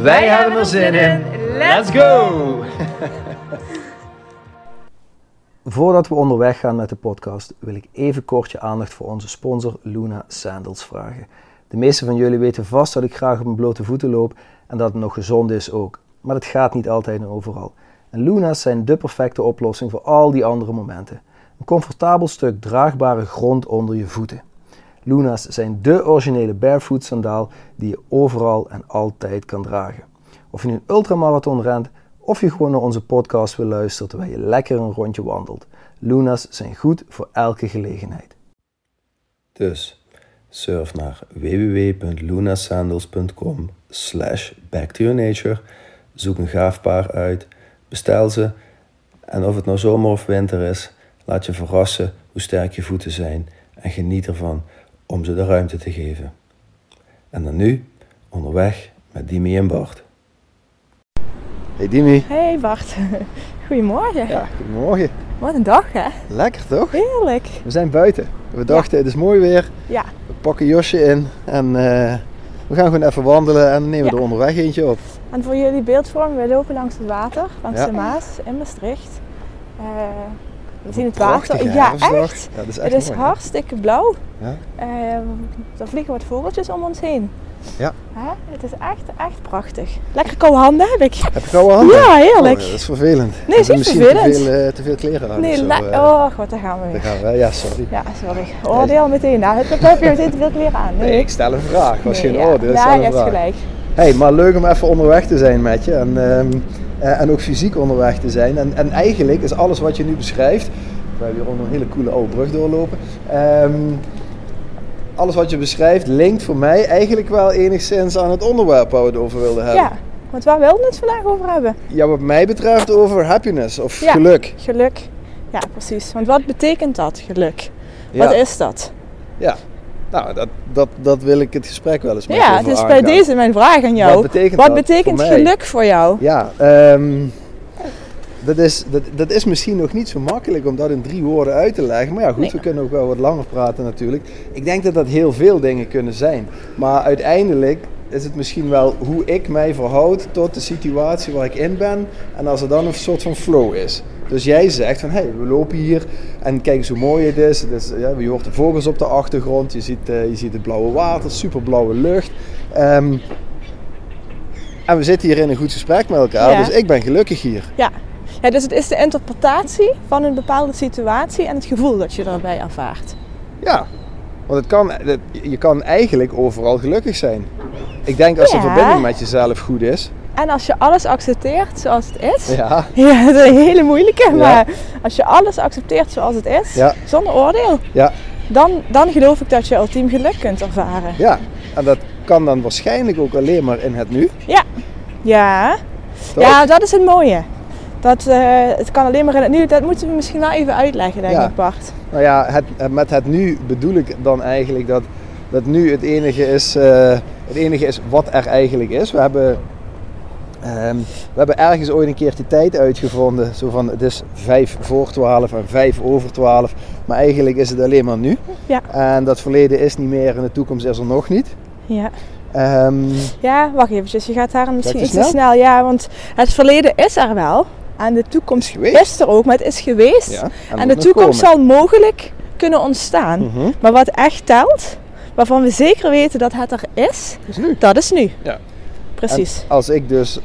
Wij, hebben er zin in. Let's go! Voordat we onderweg gaan met de podcast, wil ik even kort je aandacht voor onze sponsor Luna Sandals vragen. De meeste van jullie weten vast dat ik graag op mijn blote voeten loop en dat het nog gezond is ook. Maar dat gaat niet altijd en overal. En Luna's zijn de perfecte oplossing voor al die andere momenten. Een comfortabel stuk draagbare grond onder je voeten. Luna's zijn de originele barefoot sandaal die je overal en altijd kan dragen. Of je nu een ultramarathon rent of je gewoon naar onze podcast wil luisteren terwijl je lekker een rondje wandelt. Luna's zijn goed voor elke gelegenheid. Dus surf naar www.lunasandals.com slash backtoyournature, zoek een gaaf paar uit, bestel ze en of het nou zomer of winter is, laat je verrassen hoe sterk je voeten zijn en geniet ervan om ze de ruimte te geven. En dan nu, onderweg met Dimi en Bart. Hey Dimi. Hey Bart, goedemorgen. Ja, goedemorgen. Wat een dag hè? Lekker toch? Heerlijk. We zijn buiten. We dachten het is mooi weer. Ja. We pakken Josje in en uh, we gaan gewoon even wandelen en nemen Ja. er onderweg eentje op. En voor jullie beeldvorming, we lopen langs het water, langs Ja. de Maas in Maastricht. Eh, we zien het water. Ja, echt. Ja, dat is echt Het is mooi, hartstikke blauw. Ja. Eh, er vliegen wat vogeltjes om ons heen. Ja. Hè? Het is echt, echt prachtig. Lekker koude handen heb ik. Heb je koude handen? Ja, heerlijk. Oh, dat is vervelend. Nee, is niet misschien vervelend. Te veel, eh, te veel kleren aan Nee, zo, eh. oh god, daar gaan we Daar weer. gaan we. Ja, sorry. Ja, sorry. Oordeel meteen. Nou, het heb je meteen te veel kleren aan. Nee, ik stel een vraag. Was Nee, geen ja. oordeel, Ja, je hebt gelijk. Hey, maar leuk om even onderweg te zijn met je. En, ehm, eh, en ook fysiek onderweg te zijn. En, en eigenlijk is alles wat je nu beschrijft. We hebben hier onder een hele coole oude brug doorlopen. Ehm, alles wat je beschrijft linkt voor mij eigenlijk wel enigszins aan het onderwerp waar we het over wilden hebben. Ja, want waar wilden we het vandaag over hebben? Ja, wat mij betreft over happiness of Ja. geluk. Geluk. Ja, precies. Want wat betekent dat, geluk? Ja. Wat is dat? Ja. Nou, dat, dat, dat wil ik het gesprek wel eens met Ja, het is bij deze mijn vraag aan jou. Wat betekent Wat dat betekent voor mij? geluk voor jou? Ja, ehm, dat, is, dat, dat is misschien nog niet zo makkelijk om dat in drie woorden uit te leggen. Maar ja, goed, Nee. we kunnen ook wel wat langer praten natuurlijk. Ik denk dat dat heel veel dingen kunnen zijn. Maar uiteindelijk is het misschien wel hoe ik mij verhoud tot de situatie waar ik in ben. En als er dan een soort van flow is. Dus jij zegt van, hé, hey, we lopen hier en kijk eens hoe mooi het is. Is ja, je hoort de vogels op de achtergrond, je ziet, eh, je ziet het blauwe water, superblauwe lucht. Ehm, en we zitten hier in een goed gesprek met elkaar, Ja. dus ik ben gelukkig hier. Ja. Ja, dus het is de interpretatie van een bepaalde situatie en het gevoel dat je daarbij ervaart. Ja, want het kan, het- je kan eigenlijk overal gelukkig zijn. Ik denk als de Ja. verbinding met jezelf goed is. En als je alles accepteert zoals het is. Ja, Ja, dat is een hele moeilijke, Ja. maar als je alles accepteert zoals het is, Ja. zonder oordeel, ja, dan, dan geloof ik dat je ultiem geluk kunt ervaren. ja. En dat kan dan waarschijnlijk ook alleen maar in het nu. Ja. Ja, toch? ja dat is het mooie. Dat, eh, het kan alleen maar in het nu. Dat moeten we misschien wel even uitleggen, denk Ja. ik, Bart. Nou ja, het, met het nu bedoel ik dan eigenlijk dat, dat nu het enige, is, eh, het enige is wat er eigenlijk is. We hebben, ehm, we hebben ergens ooit een keer die tijd uitgevonden. Zo van het is vijf voor twaalf en vijf over twaalf. Maar eigenlijk is het alleen maar nu. Ja. En dat verleden is niet meer en de toekomst is er nog niet. Ja. Ehm, ja, wacht even. Je gaat daar misschien iets te snel. Ja, want het verleden is er wel. En de toekomst Is geweest. is er ook, maar het is geweest. ja, en de toekomst zal mogelijk kunnen ontstaan. Mhm. Maar wat echt telt, waarvan we zeker weten dat het er is, dat is nu. Ja. Precies. En als ik dus,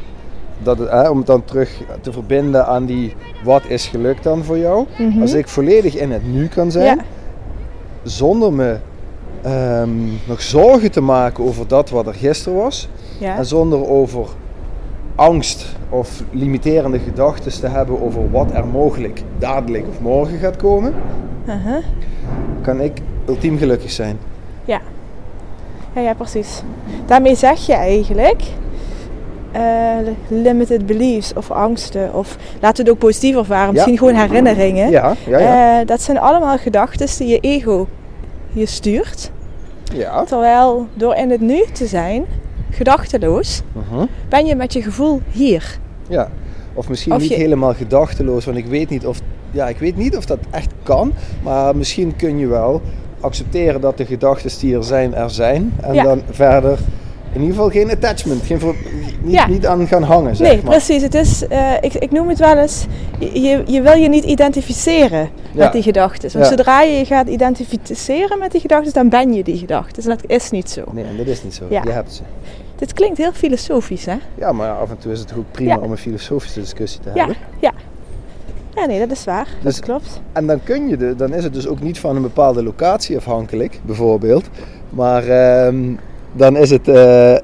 dat, hè, om het dan terug te verbinden aan die wat is geluk dan voor jou. Mhm. Als ik volledig in het nu kan zijn, Ja. zonder me ehm, nog zorgen te maken over dat wat er gisteren was. Ja. En zonder over angst of limiterende gedachten te hebben over wat er mogelijk dadelijk of morgen gaat komen, Uh-huh. kan ik ultiem gelukkig zijn. Ja. Ja, ja, precies. Daarmee zeg je eigenlijk, eh, limited beliefs of angsten. Of laten we het ook positief ervaren. Ja. Misschien gewoon herinneringen. Ja, ja, ja. Eh, dat zijn allemaal gedachten die je ego je stuurt. ja. Terwijl door in het nu te zijn, gedachteloos, Mhm. ben je met je gevoel hier. Ja, of misschien Of niet je- helemaal gedachteloos, want ik weet niet of, ja, ik weet niet of dat echt kan, maar misschien kun je wel accepteren dat de gedachten die er zijn, er zijn. En Ja. dan verder in ieder geval geen attachment, geen, ver- niet, Ja. niet aan gaan hangen, zeg nee, maar. precies. Het is, eh, ik, ik noem het wel eens, je, je- wil je niet identificeren Ja. met die gedachten. Want Ja. zodra je je gaat identificeren met die gedachten, dan ben je die gedachten. En dat is niet zo. Nee, en dat is niet zo. Ja. Je hebt ze. Dit klinkt heel filosofisch, hè? Ja, maar af en toe is het ook prima om een filosofische discussie te hebben. ja. Ja, nee, dat is waar. Dus- dat klopt. En dan kun je de, dan is het dus ook niet van een bepaalde locatie afhankelijk, bijvoorbeeld. Maar ehm, dan is het. eh,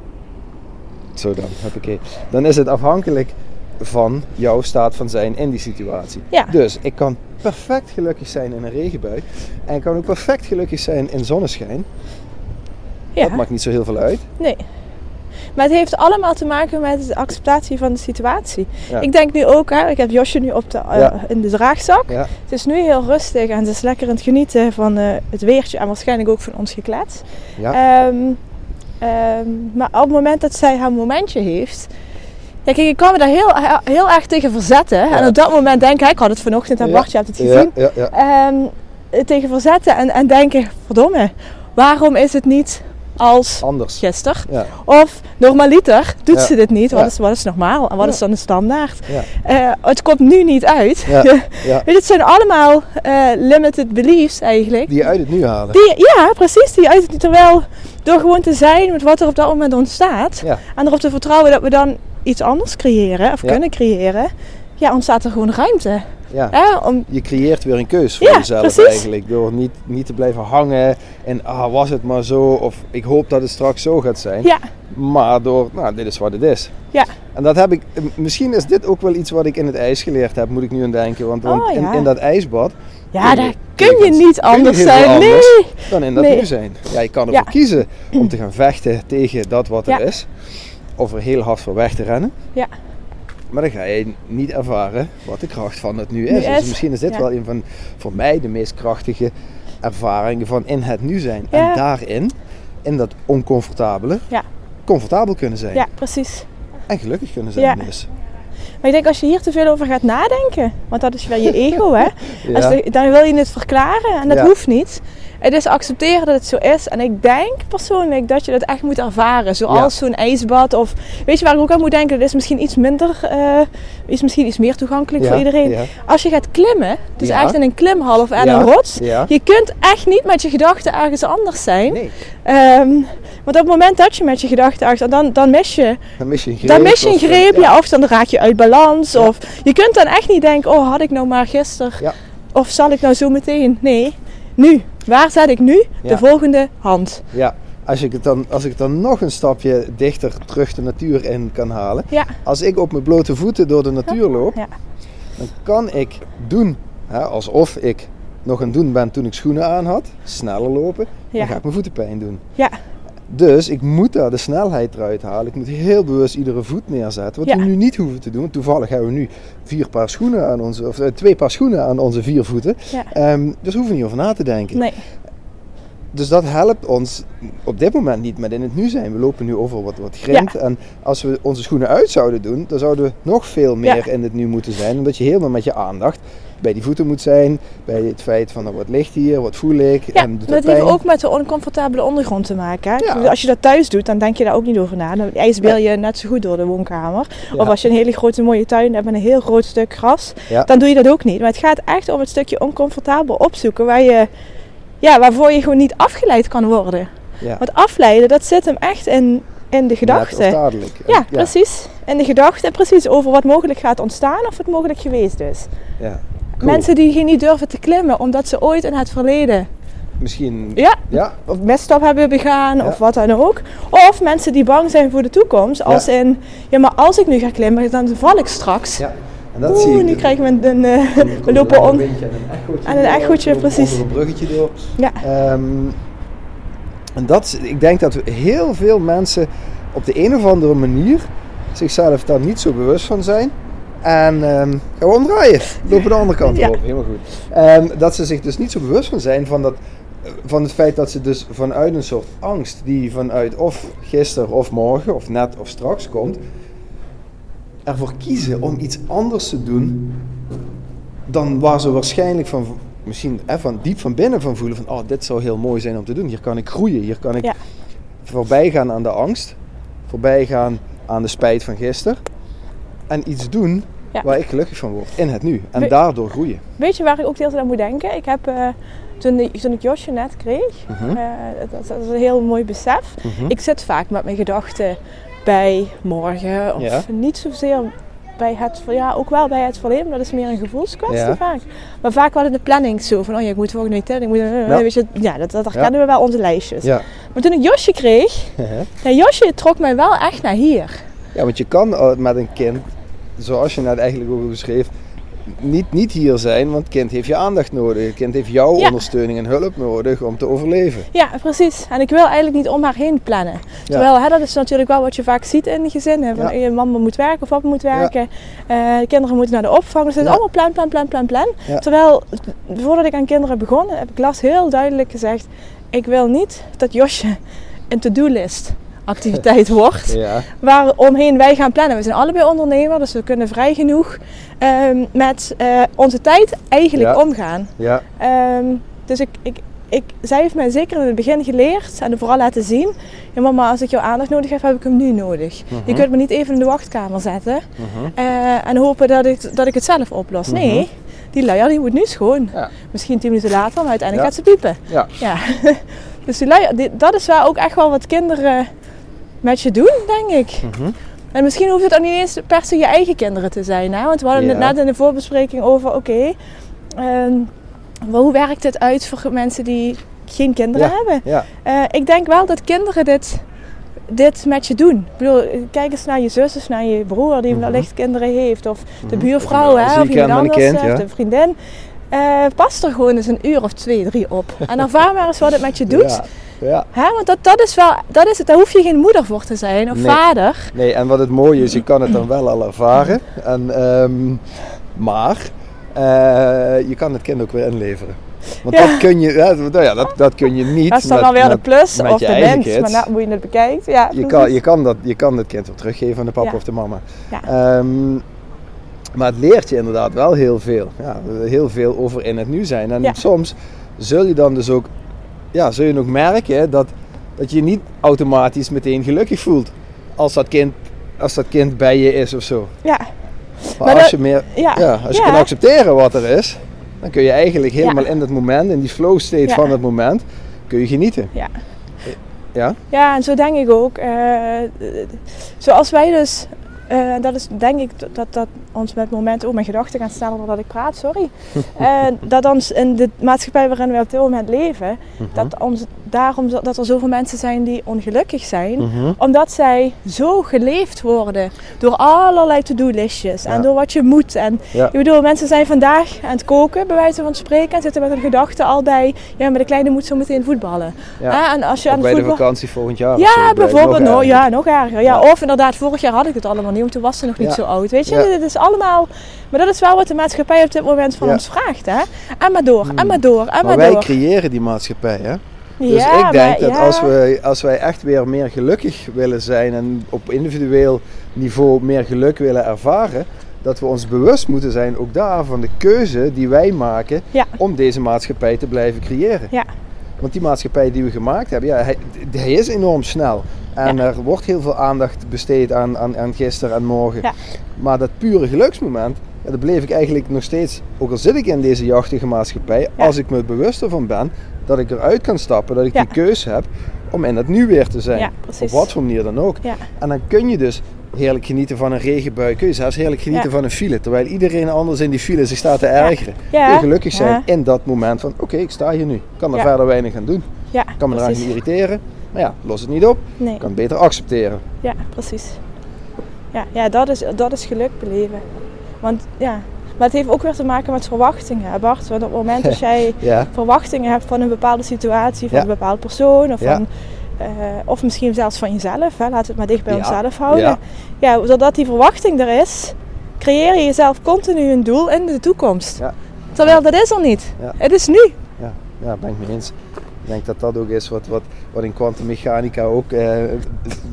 zo dan, heb ik Dan is het afhankelijk van jouw staat van zijn in die situatie. Ja. Dus ik kan perfect gelukkig zijn in een regenbui. En ik kan ook perfect gelukkig zijn in zonneschijn. Ja. Dat maakt niet zo heel veel uit. Nee. Maar het heeft allemaal te maken met de acceptatie van de situatie. Ja. Ik denk nu ook, hè, ik heb Josje nu op de, eh, Ja. in de draagzak. Ja, Het is nu heel rustig en ze is lekker aan het genieten van eh, het weertje en waarschijnlijk ook van ons geklets. ja, Ehm, maar op het moment dat zij haar momentje heeft. Ja, kijk, ik kan me daar heel, heel erg tegen verzetten. Ja. En op dat moment denken, ik had het vanochtend aan. Bart, je hebt het gezien. Ehm, tegen verzetten en, en denken, verdomme, waarom is het niet als Anders. gisteren? Ja, Of normaliter doet Ja. ze dit niet. Wat, Ja. is, wat is normaal en wat is dan de standaard? Eh, het komt nu niet uit. het zijn allemaal eh, limited beliefs eigenlijk. Die je uit het nu halen. Die, ja, precies. Die uit, terwijl door gewoon te zijn met wat er op dat moment ontstaat. Ja. En erop te vertrouwen dat we dan iets anders creëren of Ja. kunnen creëren. Ja, ontstaat er gewoon ruimte. Ja. Om, Je creëert weer een keus voor Ja, jezelf precies. eigenlijk. Door niet, niet te blijven hangen en ah, was het maar zo. Of ik hoop dat het straks zo gaat zijn. ja, Maar door, nou, dit is wat het is. ja, En dat heb ik, misschien is dit ook wel iets wat ik in het ijs geleerd heb, moet ik nu aan denken. Want, want Oh, in dat ijsbad ja, daar kun je niet kun je anders zijn. anders. Nee. dan in dat Nee. nu zijn. Ja, je kan ervoor Ja. kiezen om te gaan vechten tegen dat wat er Ja. is. Of er heel hard voor weg te rennen. Ja. Maar dan ga je niet ervaren wat de kracht van het nu Nu is. Dus is. misschien is dit Ja. wel een van voor mij de meest krachtige ervaringen van in het nu zijn. En daarin, in dat oncomfortabele, Ja. comfortabel kunnen zijn. Ja, precies. En gelukkig kunnen zijn dus. Maar ik denk als je hier te veel over gaat nadenken, want dat is wel je ego, hè? Ja. Als dan wil je het verklaren en dat Ja. hoeft niet. Het is accepteren dat het zo is. En ik denk persoonlijk dat je dat echt moet ervaren. Zoals zo'n ijsbad. Of weet je waar ik ook aan moet denken? Dat is misschien iets minder, eh, is misschien iets meer toegankelijk voor iedereen. Als je gaat klimmen, dus echt in een klimhal of aan een rots. Je kunt echt niet met je gedachten ergens anders zijn. Nee, Ehm, want op het moment dat je met je gedachten ergens, dan, dan mis je dan mis je een greep. dan mis je een eh, greep, ja. of dan raak je uit balans. Ja. Of je kunt dan echt niet denken, oh had ik nou maar gisteren. Ja. Of zal ik nou zo meteen? Nee, nu. Waar zet ik nu Ja. de volgende hand? Ja, als ik, het dan, als ik het dan nog een stapje dichter terug de natuur in kan halen. Ja, Als ik op mijn blote voeten door de natuur loop, ja. dan kan ik doen hè, alsof ik nog aan het doen ben toen ik schoenen aan had. Sneller lopen, dan ga ik mijn voeten pijn doen. Ja. Dus ik moet daar de snelheid eruit halen. Ik moet heel bewust iedere voet neerzetten. Wat Ja. we nu niet hoeven te doen. Toevallig hebben we nu vier paar schoenen aan onze, of eh, twee paar schoenen aan onze vier voeten. Ja. Ehm, dus we hoeven niet over na te denken. Nee, Dus dat helpt ons op dit moment niet met in het nu zijn. We lopen nu over wat, wat grind. En als we onze schoenen uit zouden doen, dan zouden we nog veel meer in het nu moeten zijn. Omdat je helemaal met je aandacht bij die voeten moet zijn. Bij het feit van er wat ligt hier, wat voel ik. ja, en doet dat dat heeft ook met de oncomfortabele ondergrond te maken. Ja. Als je dat thuis doet, dan denk je daar ook niet over na. Dan ijsbeel je net zo goed door de woonkamer. Ja. Of als je een hele grote mooie tuin hebt met een heel groot stuk gras, Ja. dan doe je dat ook niet. Maar het gaat echt om het stukje oncomfortabel opzoeken waar je, ja, waarvoor je gewoon niet afgeleid kan worden. Ja. Want afleiden, dat zit hem echt in, in de gedachten. dadelijk. Ja, precies. In de gedachten, precies over wat mogelijk gaat ontstaan of wat mogelijk geweest is. Ja. Cool. Mensen die geen niet durven te klimmen omdat ze ooit in het verleden Misschien. ja, Ja, of misstap hebben begaan Ja. of wat dan ook. Of mensen die bang zijn voor de toekomst. Als in, ja maar als ik nu ga klimmen, dan val ik straks. ja. En dat zie Oeh, ik. nu krijgen we een, een, eh, we lopen een windje en een echootje En precies. Een bruggetje door. Ja, Ehm, en dat, ik denk dat heel veel mensen op de een of andere manier zichzelf daar niet zo bewust van zijn. En ehm, gaan we omdraaien. Lopen de andere kant Ja. op. Helemaal goed. Ehm, dat ze zich dus niet zo bewust van zijn van, dat, van het feit dat ze dus vanuit een soort angst die vanuit of gisteren of morgen of net of straks komt, ervoor kiezen om iets anders te doen dan waar ze waarschijnlijk van misschien eh, van diep van binnen van voelen van oh dit zou heel mooi zijn om te doen. Hier kan ik groeien. Hier kan ik Ja. voorbij gaan aan de angst, voorbij gaan aan de spijt van gisteren en iets doen Ja. waar ik gelukkig van word in het nu en We- daardoor groeien. Weet je waar ik ook de hele tijd aan moet denken? Ik heb, eh, toen, ik- toen ik Josje net kreeg, Mhm. eh, dat, dat is een heel mooi besef. Mhm. Ik zit vaak met mijn gedachten bij morgen of Ja. niet zozeer bij het, ja, ook wel bij het verleden, maar dat is meer een gevoelskwestie Ja. vaak. Maar vaak wel in de planning zo van, oh ja, ik moet volgende week ik moet, eh, Ja. weet je, ja, dat, dat herkennen we wel onze lijstjes. Maar toen ik Josje kreeg, Josje trok mij wel echt naar hier. ja, want je kan met een kind, zoals je net eigenlijk ook beschreef, niet, niet hier zijn, want het kind heeft je aandacht nodig. Het kind heeft jouw Ja. ondersteuning en hulp nodig om te overleven. Ja, precies. En ik wil eigenlijk niet om haar heen plannen. Terwijl hè, dat is natuurlijk wel wat je vaak ziet in gezinnen. Van Ja. je mama moet werken of papa moet werken. De kinderen moeten naar de opvang. Dus het is allemaal plan, plan, plan, plan, plan. Terwijl voordat ik aan kinderen begon, heb ik Las heel duidelijk gezegd... Ik wil niet dat Josje een to-do-list activiteit wordt. Ja, Waaromheen wij gaan plannen. We zijn allebei ondernemer, dus we kunnen vrij genoeg ehm, met eh, onze tijd eigenlijk Ja. omgaan. ja, Ehm, dus ik, ik, ik, zij heeft mij zeker in het begin geleerd en vooral laten zien. Ja mama, als ik jouw aandacht nodig heb, heb ik hem nu nodig. Je Mhm. kunt me niet even in de wachtkamer zetten Mhm. eh, en hopen dat ik, dat ik het zelf oplos. Nee, Mhm. die luier die moet nu schoon. Ja. Misschien tien minuten later, maar uiteindelijk gaat ze piepen. ja. Ja. dus die luier, die- dat is wel ook echt wel wat kinderen met je doen, denk ik. Mhm. En misschien hoeft het ook niet eens per se je eigen kinderen te zijn. Hè? Want we hadden het net in de voorbespreking over, oké, ehm, hoe werkt dit uit voor mensen die geen kinderen Ja. hebben? ja. Eh, ik denk wel dat kinderen dit, dit met je doen. Ik bedoel, kijk eens naar je zus naar je broer die Mhm. wellicht kinderen heeft. Of de Mhm. buurvrouw, Of een hè, of iemand anders, kind, of een vriendin. Eh, pas er gewoon eens een uur of twee, drie op. En ervaar maar eens wat het met je doet. Ja. ja. Hè? Want dat, dat is wel, dat is het, daar hoef je geen moeder voor te zijn of Nee. vader. Nee, en wat het mooie is, je kan het dan wel al ervaren. En, ehm, maar eh, je kan het kind ook weer inleveren. Want Ja. dat kun je, ja, nou ja, dat, dat kun je niet. Dat is dan wel weer de plus of de kids. maar nou, hoe je het bekijkt. Ja, je, kan, je, kan dat, je kan het kind weer teruggeven aan de papa Ja. of de mama. Ja. Ehm, maar het leert je inderdaad wel heel veel. Ja, heel veel over in het nu zijn. En Ja. soms zul je dan dus ook, ja, zul je ook merken dat, dat je niet automatisch meteen gelukkig voelt. Als dat kind, als dat kind bij je is of zo. Ja, Maar, Maar als dat- je, meer, ja, ja, als je kan accepteren wat er is, dan kun je eigenlijk helemaal in dat moment, in die flow state van het moment, kun je genieten. Ja. Ja? Ja, en zo denk ik ook. eh, zoals wij dus, eh, dat is denk ik dat, dat ons met momenten, oh mijn gedachten gaan sneller doordat ik praat, sorry. Eh, dat ons in de maatschappij waarin we op dit moment leven, dat, ons, daarom dat er zoveel mensen zijn die ongelukkig zijn. Mhm. Omdat zij zo geleefd worden door allerlei to-do-listjes Ja. en door wat je moet. En Ja. ik bedoel, mensen zijn vandaag aan het koken, bij wijze van spreken, en zitten met hun gedachten al bij, ja, maar de kleine moet zo meteen voetballen. Ja. Hè, en als je aan bij de vakantie volgend jaar. Ja, zo, bijvoorbeeld. nog ja, nog erger. Ja. Of inderdaad, vorig jaar had ik het allemaal niet, want toen was ze nog niet zo oud. Weet je, het is allemaal... Maar dat is wel wat de maatschappij op dit moment van Ja. ons vraagt, hè. En maar door, en maar door, en Maar maar wij creëren die maatschappij, hè? Dus ja, ik denk maar- dat als, we, als wij echt weer meer gelukkig willen zijn en op individueel niveau meer geluk willen ervaren, dat we ons bewust moeten zijn ook daar van de keuze die wij maken Ja. om deze maatschappij te blijven creëren. Ja. Want die maatschappij die we gemaakt hebben, ja, hij, hij is enorm snel. En er wordt heel veel aandacht besteed aan, aan, aan gisteren en morgen. Ja. Maar dat pure geluksmoment, ja, dat bleef ik eigenlijk nog steeds, ook al zit ik in deze jachtige maatschappij, als ik me bewust ervan ben dat ik eruit kan stappen, dat ik die keuze heb om in het nu weer te zijn. Op wat voor manier dan ook. Ja. En dan kun je dus heerlijk genieten van een regenbui. Kun je zelfs heerlijk genieten Ja. van een file. Terwijl iedereen anders in die file zich staat te ergeren. Ja. Gelukkig zijn Ja. in dat moment van oké, ik sta hier nu. Ik kan er verder weinig aan doen. Ja, Ik kan me eraan niet irriteren. Maar ja, los het niet op. Nee. Ik kan het beter accepteren. Ja, precies. Ja, ja dat, is, dat is geluk beleven. Want ja, maar het heeft ook weer te maken met verwachtingen, hè, Bart. Want op het moment dat jij Ja, verwachtingen hebt van een bepaalde situatie, van Ja. een bepaald persoon of Ja. van eh, of misschien zelfs van jezelf. Hè? Laten we het maar dicht bij Ja. onszelf houden. Ja. Ja. zodat die verwachting er is, creëer je jezelf continu een doel in de toekomst. Ja. Terwijl dat is er niet. Ja. Het is nu. Ja, ja, ben ik mee eens. Ik denk dat dat ook is wat, wat, wat in kwantummechanica ook eh,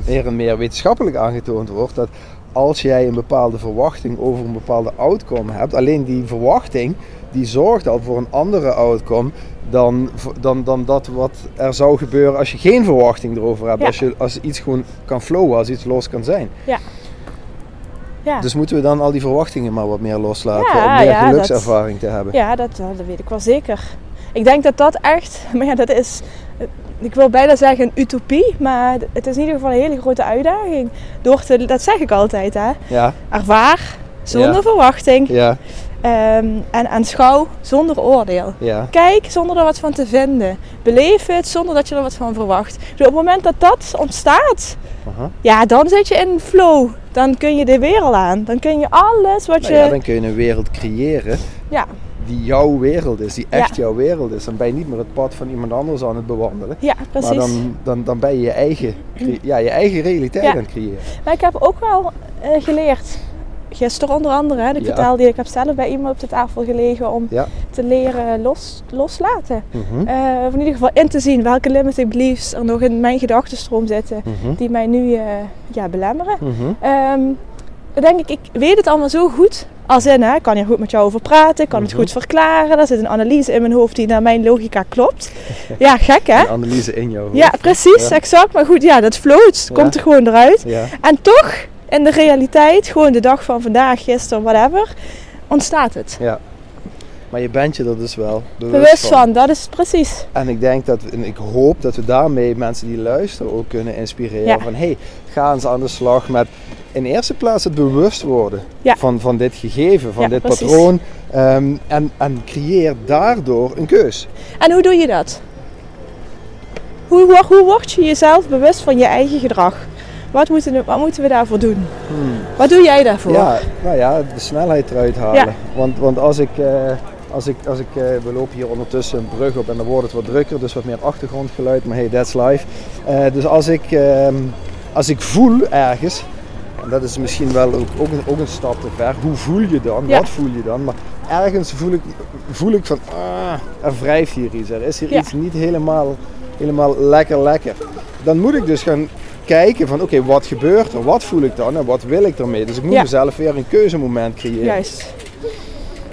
meer en meer wetenschappelijk aangetoond wordt. Dat als jij een bepaalde verwachting over een bepaalde outcome hebt, alleen die verwachting die zorgt al voor een andere outcome dan, dan, dan dat wat er zou gebeuren als je geen verwachting erover hebt. Ja. Als, je, als iets gewoon kan flowen, als iets los kan zijn. Ja. Dus moeten we dan al die verwachtingen maar wat meer loslaten Ja, om meer ja, dat- gelukservaring te hebben. Ja, dat, dat weet ik wel zeker. Ik denk dat dat echt, maar ja, dat is, eh, ik wil bijna zeggen een utopie, maar het is in ieder geval een hele grote uitdaging. Door te, dat zeg ik altijd, hè. Ja, Ervaar zonder Ja. verwachting ehm, en aanschouw zonder oordeel. ja. Kijk zonder er wat van te vinden. Beleef het zonder dat je er wat van verwacht. Dus op het moment dat dat ontstaat, Aha. ja, dan zit je in flow. Dan kun je de wereld aan. Dan kun je alles wat Nou je... ja, dan kun je een wereld creëren ja, die jouw wereld is, die echt Ja. jouw wereld is. Dan ben je niet meer het pad van iemand anders aan het bewandelen. ja, precies. Maar dan, dan, dan ben je je eigen, ja, je eigen realiteit aan het creëren. Maar ik heb ook wel eh, geleerd, gisteren onder andere, hè, ik Ja. vertelde, ik heb zelf bij iemand op de tafel gelegen om Ja. te leren los, loslaten. Eh, of in ieder geval in te zien welke limiting beliefs er nog in mijn gedachtenstroom zitten, Mhm. die mij nu eh, ja, belemmeren. Mhm. Ehm, dan denk ik, ik weet het allemaal zo goed. Als in, hè, ik kan hier goed met jou over praten, ik kan het Mhm. goed verklaren. Er zit een analyse in mijn hoofd die naar mijn logica klopt. Ja, gek hè? Een analyse in jou. Ja, precies, Ja. exact. Maar goed, ja, dat float. Ja. Komt er gewoon eruit. En toch, in de realiteit, gewoon de dag van vandaag, gisteren, whatever, ontstaat het. ja. Maar je bent je er dus wel bewust, Bewust van, dat is precies. En ik denk dat, en ik hoop dat we daarmee mensen die luisteren ook kunnen inspireren. Ja. Van hey, ga eens aan de slag met in eerste plaats het bewust worden Ja. van, van dit gegeven, van Ja, dit precies. patroon. Ehm, en, en creëer daardoor een keus. En hoe doe je dat? Hoe, hoe word je jezelf bewust van je eigen gedrag? Wat moeten, we- wat moeten we daarvoor doen? Wat doe jij daarvoor? Ja, nou ja, de snelheid eruit halen. Ja. Want, want als ik, eh, als ik, als ik eh, we lopen hier ondertussen een brug op en dan wordt het wat drukker, dus wat meer achtergrondgeluid, maar hey, that's life. Eh, dus als ik, ehm, als ik voel ergens, en dat is misschien wel ook, ook, een, ook een stap te ver, hoe voel je dan? Ja. Wat voel je dan? Maar ergens voel ik, voel ik van, ah, er wrijft hier iets, er is hier Ja. iets niet helemaal, helemaal lekker lekker. Dan moet ik dus gaan kijken van oké, wat gebeurt er? Wat voel ik dan en wat wil ik ermee? Dus ik moet Ja. mezelf weer een keuzemoment creëren. Juist.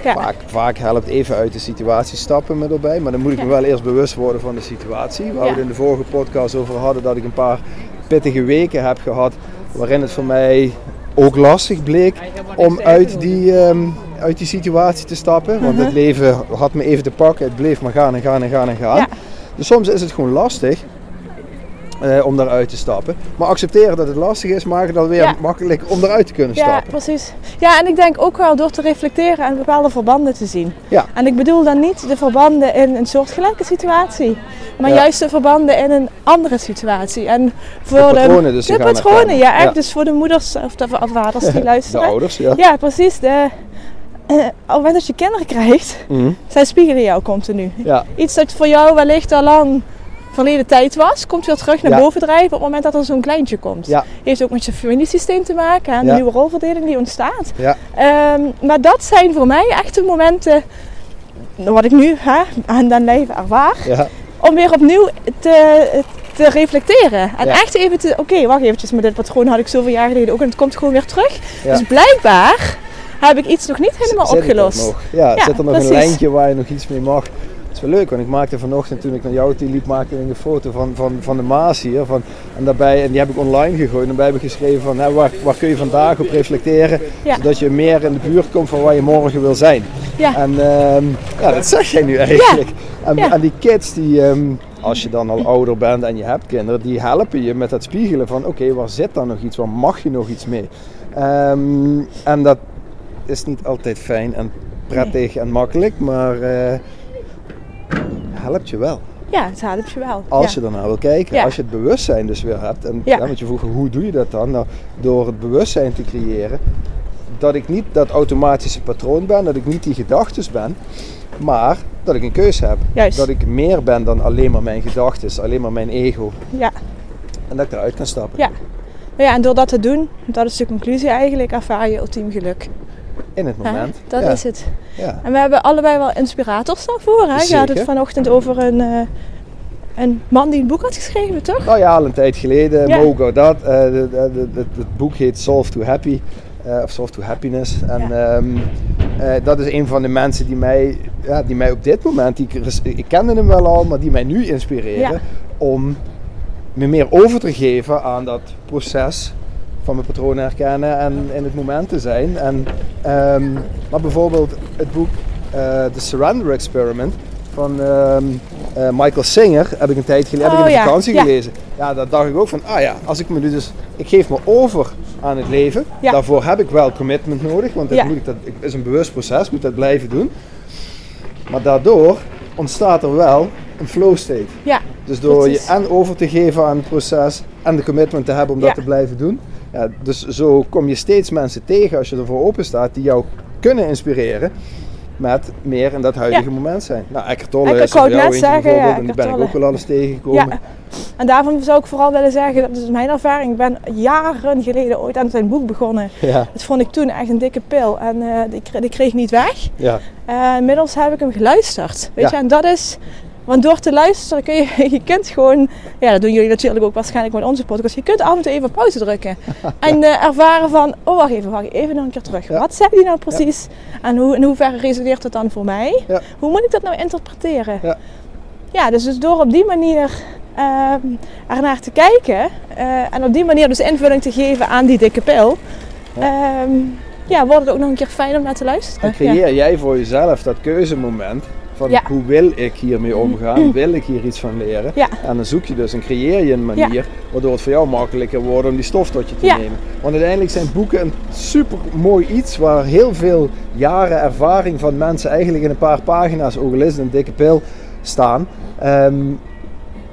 Ja. Vaak, vaak helpt even uit de situatie stappen met erbij, maar dan moet ik me wel eerst bewust worden van de situatie. Waar we het in de vorige podcast over hadden dat ik een paar pittige weken heb gehad waarin het voor mij ook lastig bleek om uit die, ehm, uit die situatie te stappen. Want het leven had me even te pakken, het bleef maar gaan en gaan en gaan en gaan. Dus soms is het gewoon lastig eh, om daaruit te stappen. Maar accepteren dat het lastig is, maakt het dan weer Ja. makkelijk om eruit te kunnen Ja, stappen. precies. Ja, en ik denk ook wel door te reflecteren en bepaalde verbanden te zien. Ja. En ik bedoel dan niet de verbanden in een soortgelijke situatie, maar Ja. juist de verbanden in een andere situatie. En voor De patronen dus de patronen, ja, echt. Ja. Dus voor de moeders of de vaders die De luisteren. ouders, ja. Ja, precies. De, op het moment dat je kinderen krijgt, Mhm. zij spiegelen jou continu. Ja, Iets dat voor jou wellicht al lang verleden tijd was, komt weer terug naar Ja. boven drijven op het moment dat er zo'n kleintje komt. Ja. Heeft ook met je familiesysteem te maken en de nieuwe rolverdeling die ontstaat. ja. Ehm, maar dat zijn voor mij echt de momenten, wat ik nu hè, aan den lijve ervaar, ja. om weer opnieuw te, te reflecteren. En echt even te, oké, wacht eventjes, maar dit patroon had ik zoveel jaar geleden ook en het komt gewoon weer terug. Dus blijkbaar heb ik iets nog niet helemaal Zit opgelost. nog? Ja, Ja, zit er nog precies. een lijntje waar je nog iets mee mag? Dat is wel leuk, want ik maakte vanochtend toen ik naar jou toe liep, maakte ik een foto van, van, van de Maas hier. Van, en, daarbij, en die heb ik online gegooid. En daarbij heb ik geschreven van hè, waar, waar kun je vandaag op reflecteren, Ja. zodat je meer in de buurt komt van waar je morgen wil zijn. Ja. En ehm, ja, dat zeg jij nu eigenlijk. En, Ja. en die kids, die, ehm, als je dan al ouder bent en je hebt kinderen, die helpen je met het spiegelen van oké, waar zit dan nog iets, waar mag je nog iets mee? Ehm, en dat is niet altijd fijn en prettig en makkelijk, maar eh, helpt je wel. Ja, het helpt je wel. Als ja. je ernaar wil kijken, Ja. als je het bewustzijn dus weer hebt. En Ja. want je vroeg, hoe doe je dat dan? Nou, door het bewustzijn te creëren dat ik niet dat automatische patroon ben, dat ik niet die gedachten ben, maar dat ik een keus heb. Juist. Dat ik meer ben dan alleen maar mijn gedachten, alleen maar mijn ego. Ja, En dat ik eruit kan stappen. Ja. Nou ja, en door dat te doen, dat is de conclusie eigenlijk, ervaar je ultiem geluk. In het Hè? moment. Dat ja. is het. Ja. En we hebben allebei wel inspirators daarvoor. Hè? Je had het vanochtend over een, eh, een man die een boek had geschreven, toch? Nou ja, al een tijd geleden, Ja. Mo Gaudat. eh, het boek heet Solve to Happy. eh, of Solve to Happiness. En ehm, eh, dat is een van de mensen die mij, ja, die mij op dit moment, die ik, kende hem wel al, maar die mij nu inspireren Ja. om me meer over te geven aan dat proces van mijn patronen herkennen en in het moment te zijn. En, ehm, maar bijvoorbeeld het boek eh The Surrender Experiment van ehm, eh, Michael Singer heb ik een tijd geleden heb ik Oh in de ja, vakantie ja. gelezen. Ja, daar dacht ik ook van, ah ja, als ik me nu dus, ik geef me over aan het leven. Ja. Daarvoor heb ik wel commitment nodig, want dat Ja. moet ik, dat is een bewust proces, ik moet dat blijven doen. Maar daardoor ontstaat er wel een flow state. Ja, Dus door je en over te geven aan het proces en de commitment te hebben om dat te blijven doen. Ja, dus zo kom je steeds mensen tegen als je ervoor open staat die jou kunnen inspireren met meer in dat huidige Ja. moment zijn. Nou, Eckhart Tolle Ik is jou net zeggen, ja, en die ben ik ook wel alles tegengekomen. Ja. En daarvan zou ik vooral willen zeggen, dat is mijn ervaring. Ik ben jaren geleden ooit aan zijn boek begonnen. Ja, Dat vond ik toen echt een dikke pil. En eh, die, kre- die kreeg ik niet weg. ja, Eh, inmiddels heb ik hem geluisterd. Weet Ja. je, en dat is... Want door te luisteren kun je... Je kunt gewoon... Ja, dat doen jullie natuurlijk ook waarschijnlijk met onze podcast. Je kunt af en toe even pauze drukken. En eh, ervaren van... Oh, wacht even, wacht even nog een keer terug. Ja. Wat zei die nou precies? En hoe, in hoeverre resoneert het dan voor mij? Ja. Hoe moet ik dat nou interpreteren? Ja. Ja, dus, dus door op die manier ehm ernaar te kijken... eh, en op die manier dus invulling te geven aan die dikke pil... ehm, ja, wordt het ook nog een keer fijn om naar te luisteren. En creëer jij voor jezelf dat keuzemoment van Ja. hoe wil ik hiermee omgaan? Wil ik hier iets van leren? Ja. En dan zoek je dus en creëer je een manier waardoor het voor jou makkelijker wordt om die stof tot je te nemen. Want uiteindelijk zijn boeken een super mooi iets waar heel veel jaren ervaring van mensen eigenlijk in een paar pagina's, ook al is een dikke pil, staan. Ehm,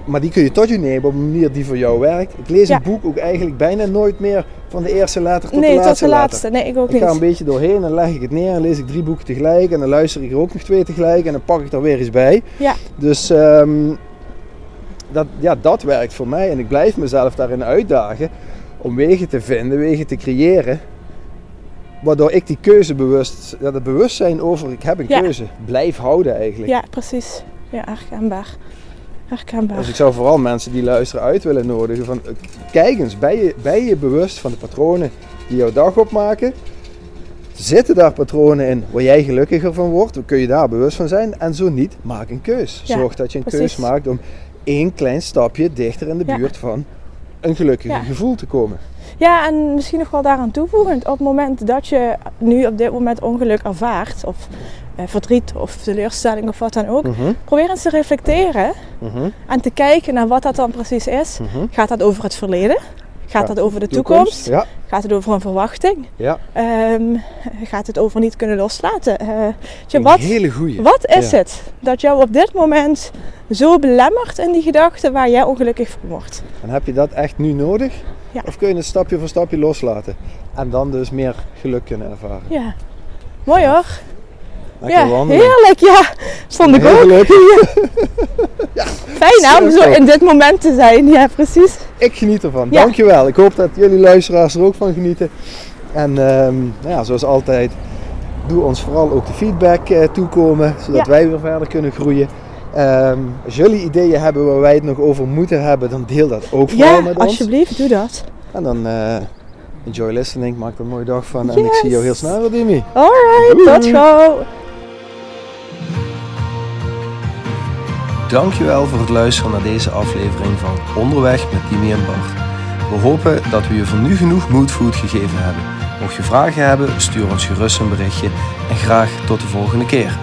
maar die kun je tot je nemen op een manier die voor jou werkt. Ik lees een boek ook eigenlijk bijna nooit meer van de eerste letter tot nee, de tot laatste de letter. laatste. Nee, ik ook Ik niet. ga een beetje doorheen en leg ik het neer en lees ik drie boeken tegelijk en dan luister ik er ook nog twee tegelijk en dan pak ik er weer eens bij. Ja. Dus ehm, dat, ja, dat werkt voor mij en ik blijf mezelf daarin uitdagen om wegen te vinden, wegen te creëren. Waardoor ik die keuze bewust, ja, dat bewustzijn over ik heb een Ja. keuze, blijf houden eigenlijk. Ja, precies. Ja, herkenbaar. Herkenbaar. Dus ik zou vooral mensen die luisteren uit willen nodigen van eh, kijk eens, ben je, ben je bewust van de patronen die jouw dag opmaken? Zitten daar patronen in waar jij gelukkiger van wordt? Kun je daar bewust van zijn. En zo niet, maak een keus. Ja, Zorg dat je een precies. keus maakt om één klein stapje dichter in de Ja. buurt van een gelukkiger Ja. gevoel te komen. Ja, en misschien nog wel daaraan toevoegend. Op het moment dat je nu op dit moment ongeluk ervaart, of verdriet of teleurstelling of wat dan ook, Mhm, probeer eens te reflecteren mhm, en te kijken naar wat dat dan precies is. mhm. Gaat dat over het verleden? Gaat Ja, dat over de toekomst? Ja, Gaat het over een verwachting? ja. Ehm, gaat het over niet kunnen loslaten? Eh, een wat, hele goeie. Wat is het dat jou op dit moment zo belemmert in die gedachten waar jij ongelukkig van wordt? En heb je dat echt nu nodig? Of kun je het stapje voor stapje loslaten? En dan dus meer geluk kunnen ervaren. Ja. Mooi hoor. Lekker ja, wandelen. heerlijk. Ja, vond ik ook. leuk. Fijn om zo in dit moment te zijn. Ja, precies. Ik geniet ervan. Ja. Dankjewel. Ik hoop dat jullie luisteraars er ook van genieten. En ehm, nou ja, zoals altijd, doe ons vooral ook de feedback eh, toekomen, zodat Ja. wij weer verder kunnen groeien. Ehm, als jullie ideeën hebben waar wij het nog over moeten hebben, dan deel dat ook vooral Ja, met ons. alsjeblieft, doe dat. En dan eh, enjoy listening, maak er een mooie dag van. En ik zie jou heel snel Dimi. Alright, tot gauw. Dankjewel voor het luisteren naar deze aflevering van Onderweg met Dimi en Bart. We hopen dat we je voor nu genoeg moodfood gegeven hebben. Mocht je vragen hebben, stuur ons gerust een berichtje en graag tot de volgende keer.